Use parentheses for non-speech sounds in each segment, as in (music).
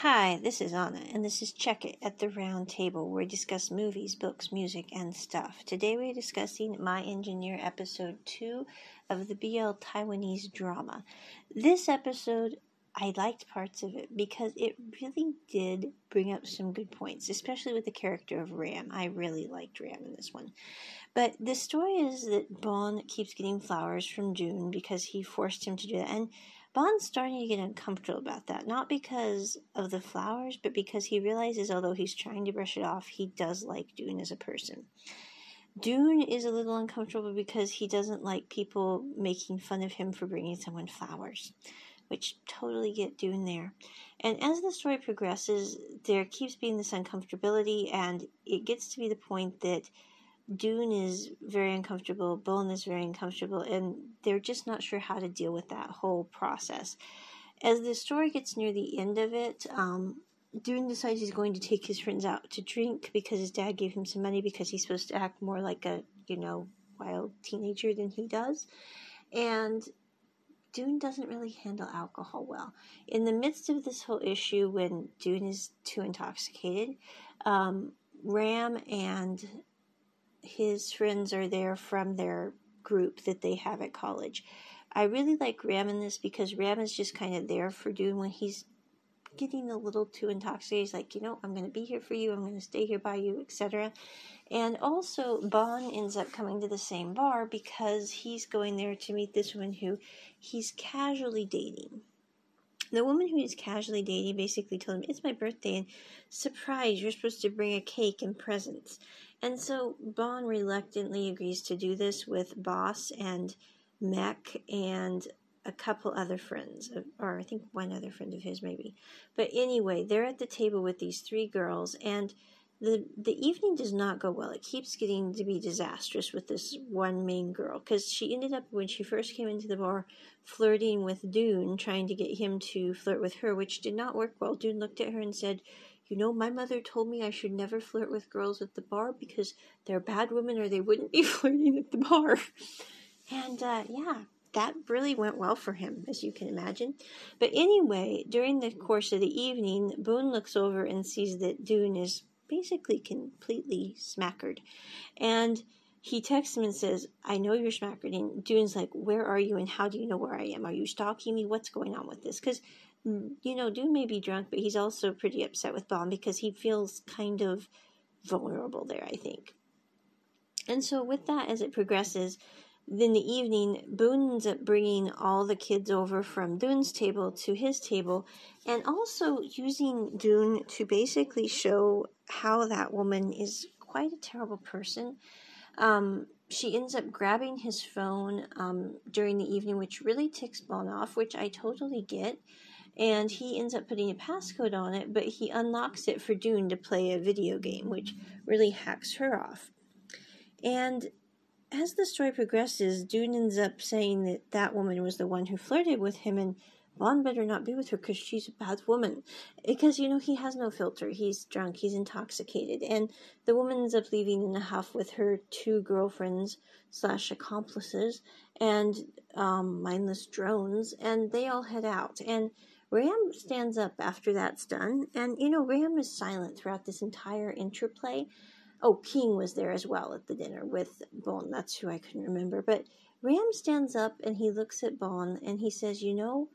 Hi, this is Anna, and this is Check It at the Round Table, where we discuss movies, books, music, and stuff. Today we're discussing My Engineer episode 2 of the BL Taiwanese drama. This episode, I liked parts of it because it really did bring up some good points, especially with the character of Ram. I really liked Ram in this one. But the story is that Bon keeps getting flowers from Dune because he forced him to do that. And Bon's starting to get uncomfortable about that, not because of the flowers, but because he realizes although he's trying to brush it off, he does like Dune as a person. Dune is a little uncomfortable because he doesn't like people making fun of him for bringing someone flowers, which totally get Dune there. And as the story progresses, there keeps being this uncomfortability, and it gets to be the point that Dune is very uncomfortable, Bon is very uncomfortable, and they're just not sure how to deal with that whole process. As the story gets near the end of it, um, Dune decides he's going to take his friends out to drink because his dad gave him some money because he's supposed to act more like a, you know, wild teenager than he does. And Dune doesn't really handle alcohol well. In the midst of this whole issue, when Dune is too intoxicated, um, Ram and his friends are there from their group that they have at college. I really like Ram in this because Ram is just kind of there for Dune when he's getting a little too intoxicated. He's like, you know, I'm going to be here for you. I'm going to stay here by you, etc. And also, Bon ends up coming to the same bar because he's going there to meet this woman who he's casually dating. The woman who he's casually dating basically told him, It's my birthday, and surprise, you're supposed to bring a cake and presents. And so Bon reluctantly agrees to do this with Boss and Mek and a couple other friends, or I think one other friend of his maybe. But anyway, they're at the table with these three girls, and the the evening does not go well. It keeps getting to be disastrous with this one main girl because she ended up when she first came into the bar flirting with Dune, trying to get him to flirt with her, which did not work well. Dune looked at her and said, you know, my mother told me I should never flirt with girls at the bar because they're bad women or they wouldn't be (laughs) flirting at the bar. And uh, yeah, that really went well for him, as you can imagine. But anyway, during the course of the evening, Bon looks over and sees that Dune is basically completely smackered. And he texts him and says, I know you're smackered. And Dune's like, Where are you and how do you know where I am? Are you stalking me? What's going on with this? Because mm, you know, Dune may be drunk, but he's also pretty upset with Bon because he feels kind of vulnerable there, I think. And so, with that, as it progresses, in the evening, Bon ends up bringing all the kids over from Dune's table to his table, and also using Dune to basically show how that woman is quite a terrible person. Um, she ends up grabbing his phone um, during the evening, which really ticks Bon off, which I totally get and he ends up putting a passcode on it, but he unlocks it for Dune to play a video game, which really hacks her off. And as the story progresses, Dune ends up saying that that woman was the one who flirted with him, and Bon better not be with her because she's a bad woman. Because, you know, he has no filter. He's drunk, he's intoxicated. And the woman ends up leaving in a huff with her two girlfriends slash accomplices and um, mindless drones, and they all head out. And Ram stands up after that's done, and you know, Ram is silent throughout this entire interplay. Oh, King was there as well at the dinner with Bon. That's who I couldn't remember. But Ram stands up and he looks at Bon and he says, You know,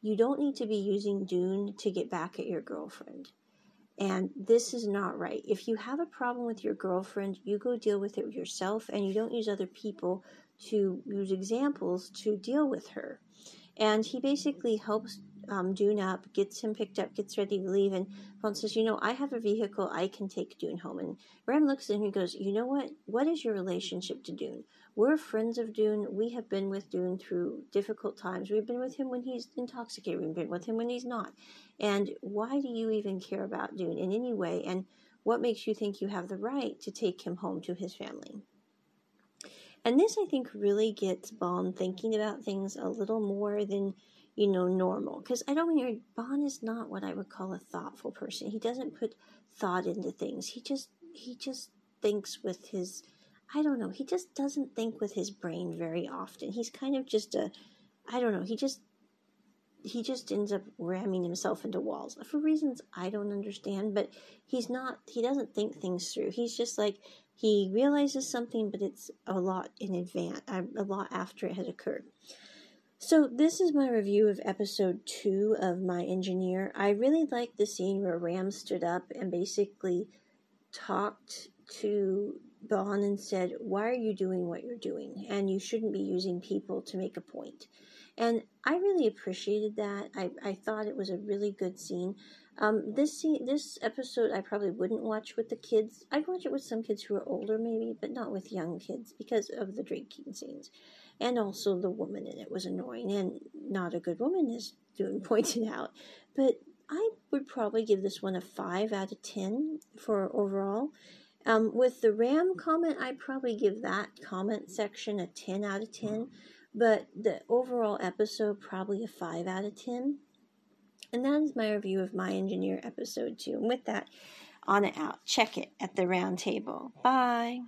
you don't need to be using Dune to get back at your girlfriend. And this is not right. If you have a problem with your girlfriend, you go deal with it yourself and you don't use other people to use examples to deal with her. And he basically helps um, Dune up, gets him picked up, gets ready to leave, and Bon says, "You know, I have a vehicle. I can take Dune home." And Ram looks at him and goes, "You know what? What is your relationship to Dune? We're friends of Dune. We have been with Dune through difficult times. We've been with him when he's intoxicated. We've been with him when he's not. And why do you even care about Dune in any way? And what makes you think you have the right to take him home to his family?" And this, I think, really gets Bon thinking about things a little more than you know, normal. Because I don't mean Bon is not what I would call a thoughtful person. He doesn't put thought into things. He just he just thinks with his I don't know, he just doesn't think with his brain very often. He's kind of just a I don't know, he just he just ends up ramming himself into walls for reasons I don't understand. But he's not. He doesn't think things through. He's just like he realizes something, but it's a lot in advance, a lot after it has occurred. So this is my review of episode two of My Engineer. I really like the scene where Ram stood up and basically talked to And said, Why are you doing what you're doing? And you shouldn't be using people to make a point. And I really appreciated that. I, I thought it was a really good scene. Um, this scene, this episode, I probably wouldn't watch with the kids. I'd watch it with some kids who are older, maybe, but not with young kids because of the drinking scenes, and also the woman in it was annoying and not a good woman, as Dune (laughs) pointed out. But I would probably give this one a five out of ten for overall. Um, with the RAM comment, I'd probably give that comment section a ten out of ten but the overall episode probably a 5 out of 10 and that is my review of my engineer episode 2 and with that on it out. Check it at the round table. Bye